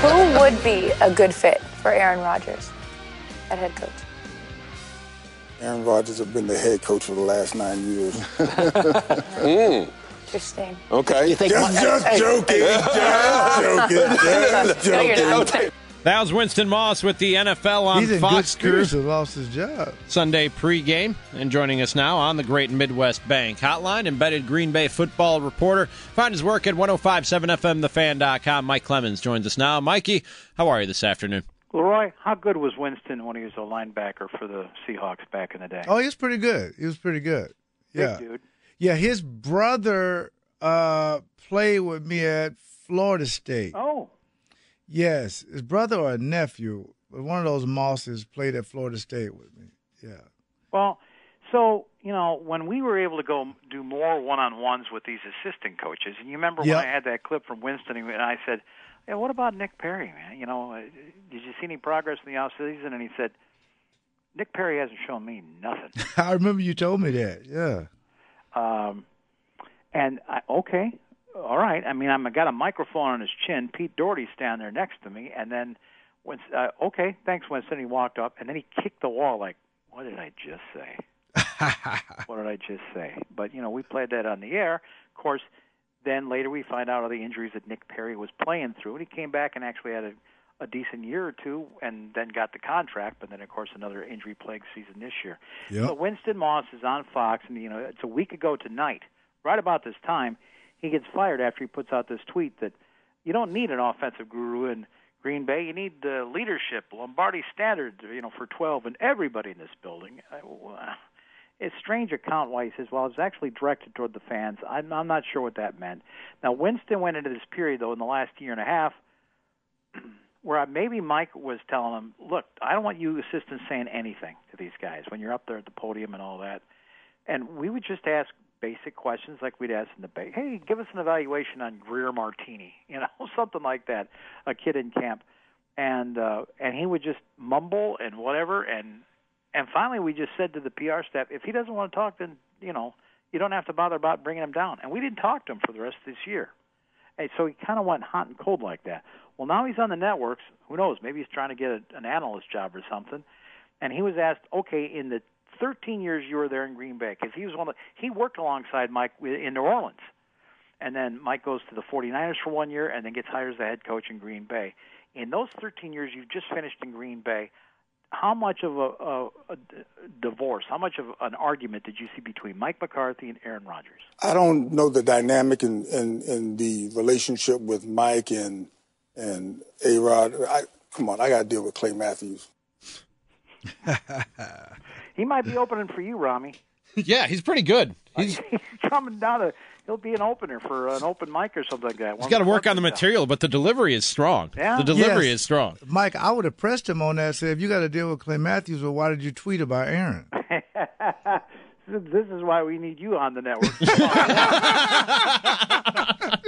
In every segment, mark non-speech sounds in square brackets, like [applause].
Who would be a good fit for Aaron Rodgers at head coach? Aaron Rodgers has been the head coach for the last nine years. [laughs] Hmm. Interesting. Okay. You think just, just joking. Just [laughs] joking. Just [laughs] No, you're joking. not. That was Winston Moss with the NFL on He's in Fox good. Crew Lost his job. Sunday pregame. And joining us now on the Great Midwest Bank Hotline, embedded Green Bay football reporter. Find his work at 1057FMTheFan.com. Mike Clemens joins us now. Mikey, how are you this afternoon? Leroy, how good was Winston when he was a linebacker for the Seahawks back in the day? Oh, he was pretty good. He was pretty good. Yeah, Big dude. yeah. His brother uh, played with me at Florida State. Oh, Yes, his brother or nephew, one of those Mosses played at Florida State with me. Yeah. well, so you know when we were able to go do more one-on-ones with these assistant coaches, and you remember Yep. when I had that clip from Winston, and I said, "Yeah, what about Nick Perry, man? You know, uh, did you see any progress in the off season?" And he said, "Nick Perry hasn't shown me nothing." [laughs] I remember you told me that. Yeah. Um, and I, okay, all right. I mean, I'm I got a microphone on his chin. Pete Dougherty's standing there next to me, and then when uh, okay, thanks, Winston. He walked up, and then he kicked the wall. Like, what did I just say? [laughs] what did I just say? But you know, we played that on the air. Of course, then later we find out all the injuries that Nick Perry was playing through, and he came back and actually had a, a decent year or two, and then got the contract. But then, of course, another injury plagued season this year. Yep. So Winston Moss is on Fox, and you know, it's a week ago tonight, right about this time, he gets fired after he puts out this tweet that you don't need an offensive guru in Green Bay. You need uh, leadership, Lombardi standards, you know, for 12 and everybody in this building. Uh, It's strange account why he says, well, it's actually directed toward the fans. I'm, I'm not sure what that meant. Now, Winston went into this period, though, in the last year and a half, [clears throat] where I- maybe Mike was telling him, look, I don't want you assistants saying anything to these guys when you're up there at the podium and all that. And we would just ask basic questions like we'd ask in the Bay. Hey, give us an evaluation on Greer Martini, [laughs] you know, something like that. A kid in camp, and uh, and he would just mumble and whatever, and and finally we just said to the PR staff, if he doesn't want to talk, then you know you don't have to bother about bringing him down. And we didn't talk to him for the rest of this year. And so he kind of went hot and cold like that. Well, now he's on the networks. Who knows? Maybe he's trying to get a, an analyst job or something. And he was asked, okay, in the 13 years you were there in Green Bay, because he was one of the, he worked alongside Mike in New Orleans. And then Mike goes to the 49ers for one year and then gets hired as the head coach in Green Bay. In those 13 years you've just finished in Green Bay, how much of a divorce, how much of an argument did you see between Mike McCarthy and Aaron Rodgers? I don't know the dynamic and and, and the relationship with Mike and and A Rod. Come on, I got to deal with Clay Matthews. [laughs] He might be opening for you, Rami. [laughs] yeah, he's pretty good. [laughs] He's, He's coming down to. He'll be an opener for an open mic or something like that. he's got to work on the material, but the delivery is strong. Yeah? The delivery Yes. is strong. Mike, I would have pressed him on that. Said, if you got to deal with Clay Matthews, well, why did you tweet about Aaron? [laughs] this is why we need you on the network.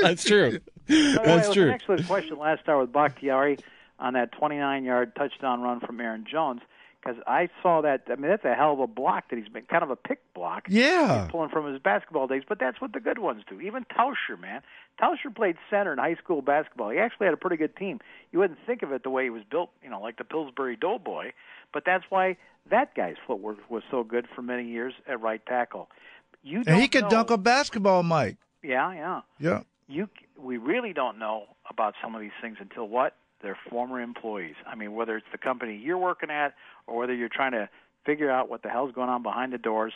That's true. By the way, That's it true. An excellent question last hour with Bakhtiari on that 29-yard touchdown run from Aaron Jones. Because I saw that. I mean, that's a hell of a block that he's been kind of a pick block. Yeah. Pulling from his basketball days, but that's what the good ones do. Even Tauscher, man. Tauscher played center in high school basketball. He actually had a pretty good team. You wouldn't think of it the way he was built, you know, like the Pillsbury Doughboy, but that's why that guy's footwork was so good for many years at right tackle. You And he could know- dunk a basketball, Mike. Yeah, yeah Yeah. you we really don't know about some of these things until what they're former employees. I mean, whether it's the company you're working at or whether you're trying to figure out what the hell's going on behind the doors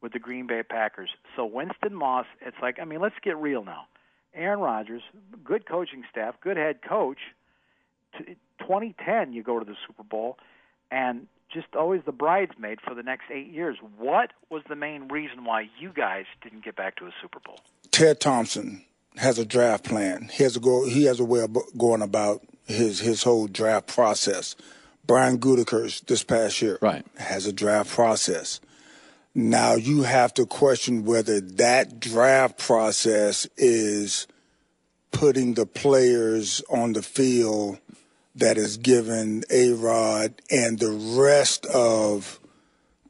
with the Green Bay Packers. So Winston Moss, it's like I mean, let's get real now. Aaron Rodgers, good coaching staff, good head coach. 2010, you go to the Super Bowl, and just always the bridesmaid for the next eight years. What was the main reason why you guys didn't get back to a Super Bowl? Ted Thompson has a draft plan. He has a go. He has a way of going about his his whole draft process. Brian Gutekunst this past year Right. has a draft process. Now you have to question whether that draft process is putting the players on the field that is giving A Rod and the rest of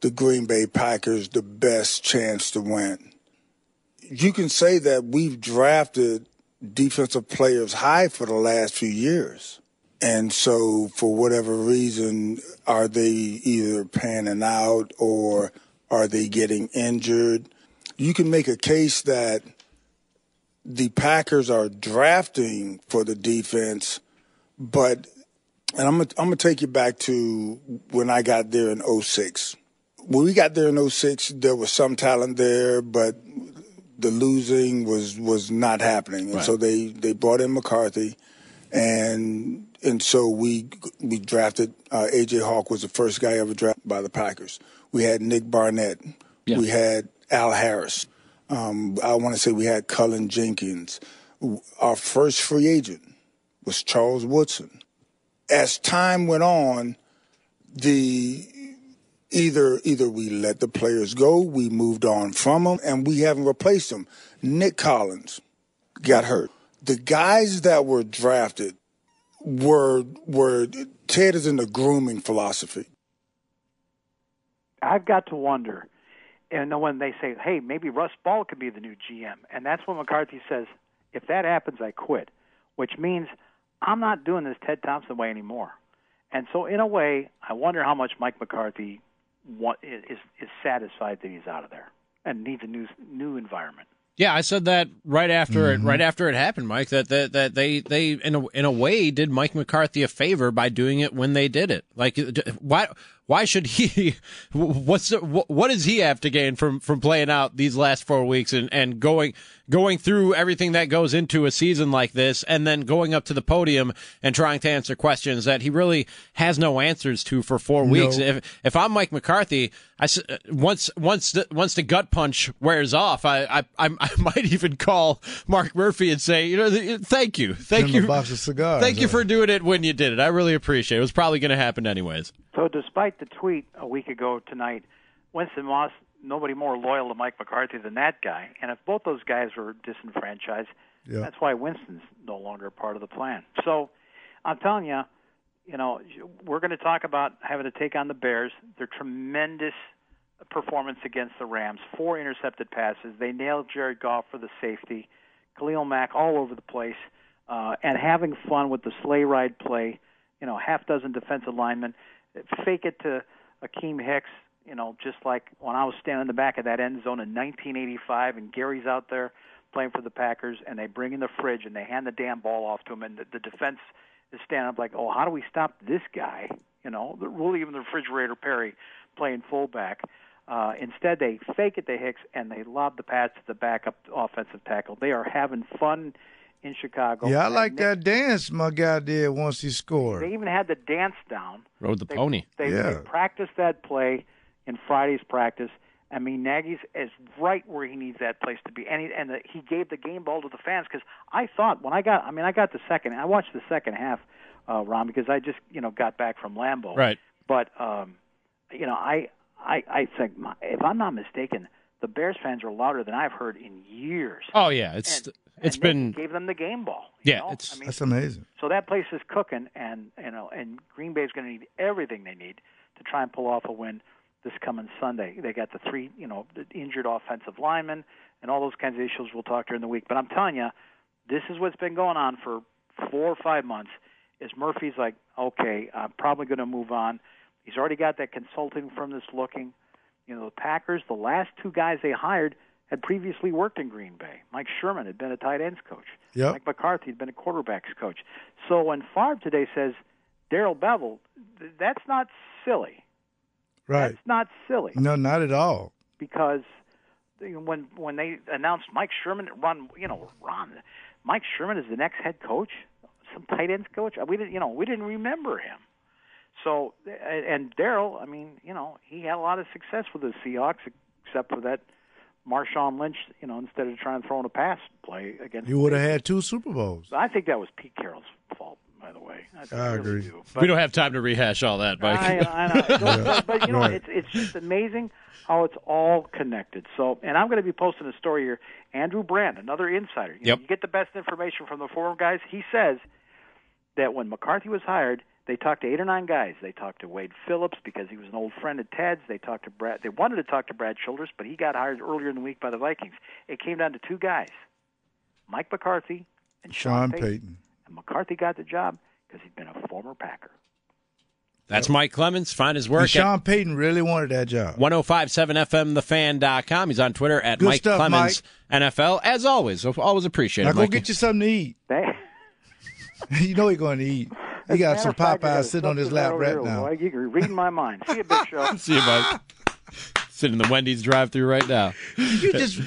the Green Bay Packers the best chance to win. You can say that we've drafted defensive players high for the last few years. And so, for whatever reason, are they either panning out or are they getting injured? You can make a case that the Packers are drafting for the defense, but and I'm I'm gonna take you back to when I got there in 06. When we got there in 06, there was some talent there, but the losing was was not happening, and Right. so they they brought in McCarthy, and and so we we drafted uh, AJ Hawk was the first guy ever drafted by the Packers. We had Nick Barnett, Yeah. we had Al Harris. Um, I want to say we had Cullen Jenkins. Our first free agent was Charles Woodson. As time went on, the either either we let the players go, we moved on from them, and we haven't replaced them. Nick Collins got hurt. The guys that were drafted were were Ted is in the grooming philosophy. I've got to wonder, and when they say, "Hey, maybe Russ Ball could be the new GM," and that's when McCarthy says, "If that happens, I quit," which means I'm not doing this Ted Thompson way anymore. And so, in a way, I wonder how much Mike McCarthy wa- is is satisfied that he's out of there and needs a new new environment. Yeah, I said that right after it mm-hmm. right after it happened, Mike. That that, that they they in a, in a way did Mike McCarthy a favor by doing it when they did it. Like why why should he? [laughs] What's what, does he have to gain from from playing out these last four weeks and and going going through everything that goes into a season like this, and then going up to the podium and trying to answer questions that he really has no answers to for four weeks? If if I'm Mike McCarthy, I s- uh, once once the, once the gut punch wears off, I I [laughs] I might even call Mark Murphy and say, you know, uh, thank you, thank Give you, box of cigars. thank you for doing it when you did it. I really appreciate it. It was probably going to happen anyways. So, despite the tweet a week ago tonight, Winston Moss, nobody more loyal to Mike McCarthy than that guy. And if both those guys were disenfranchised, Yeah. that's why Winston's no longer part of the plan. So, I'm telling you, you know, we're going to talk about having to take on the Bears. Their tremendous performance against the Rams, four intercepted passes. They nailed Jared Goff for the safety, Khalil Mack all over the place, uh, and having fun with the sleigh ride play. You know, half dozen defensive linemen fake it to Akiem Hicks. You know, just like when I was standing in the back of that end zone in 1985, and Gary's out there playing for the Packers, and they bring in the fridge and they hand the damn ball off to him, and the, the defense is standing up like, oh, how do we stop this guy? You know, the, really even the refrigerator Perry playing fullback. Uh, instead, they fake it to Hicks and they lob the pass to the backup offensive tackle. They are having fun in Chicago. Yeah, I And like Nick- that dance my guy did once he scored. They even had the dance down. Rode the They- pony. They, Yeah. they practiced that play in Friday's practice. I mean, Nagy's is right where he needs that place to be, and he, and the, he gave the game ball to the fans because I thought when I got, I mean, I got the second, I watched the second half, uh, Ron, because I just you know got back from Lambeau, Right. But um, you know, I I I think my- if I'm not mistaken, the Bears fans are louder than I've heard in years. Oh yeah, it's And- it's and been Nagy gave them the game ball. Yeah, know? it's- I mean, That's amazing. so that place is cooking, and you know, and Green Bay's going to need everything they need to try and pull off a win this coming Sunday. They got the three, you know, the injured offensive linemen and all those kinds of issues we'll talk during the week. But I'm telling you, this is what's been going on for four or five months. Is Murphy's like, okay, I'm probably going to move on. He's already got that consulting firm that's looking. You know, the Packers, the last two guys they hired had previously worked in Green Bay. Mike Sherman had been a tight ends coach. Yep. Mike McCarthy had been a quarterbacks coach. So when Favre today says Darrell Bevell, th- that's not silly. Right. That's not silly No, not at all. because when when they announced Mike Sherman, Ron, you know, Ron, Mike Sherman is the next head coach, some tight ends coach. We didn't, you know, we didn't remember him. So and- and Darrell, I mean, you know, he had a lot of success with the Seahawks, except for that Marshawn Lynch, you know, instead of trying to throw in a pass play against. You would have had two Super Bowls. I think that was Pete Carroll's fault, by the way. I, think I really agree. do. we don't have time to rehash all that, Mike. I, I know. [laughs] but, but you know, Right. it's it's just amazing how it's all connected. So, and I'm going to be posting a story here. Andrew Brandt, another insider. You, know, Yep. you get the best information from the forum guys. He says that when McCarthy was hired, they talked to eight or nine guys. They talked to Wade Phillips because he was an old friend of Ted's. They talked to Brad. They wanted to talk to Brad Childress, but he got hired earlier in the week by the Vikings. It came down to two guys, Mike McCarthy and Sean, Sean Payton. Payton. And McCarthy got the job because he'd been a former Packer. That's Mike Clemens. Find his work And Sean Payton really wanted that job. 1057fmthefan.com. He's on Twitter at Good Mike stuff, Clemens NFL. As always, always appreciate it. Now it. go Mikey. get you something to eat. They, [laughs] you know he's going to eat. He got some of fact, I got Popeyes sitting on his lap right now. boy. You can read my mind. See you, Big Show. [laughs] See you, Mike. Sitting in the Wendy's drive-through right now. You just,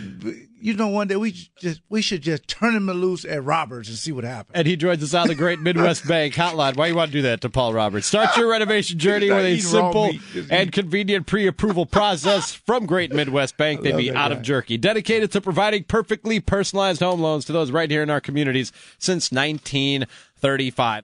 you know, one day we just we should just turn him loose at Roberts and see what happens. And he joins us on the Great Midwest [laughs] Bank Hotline. Why you want to do that to Paul Roberts? Start your renovation [laughs] journey with a simple and convenient pre-approval process from Great Midwest Bank. They'd be out guy. of jerky. Dedicated to providing perfectly personalized home loans to those right here in our communities since 1935.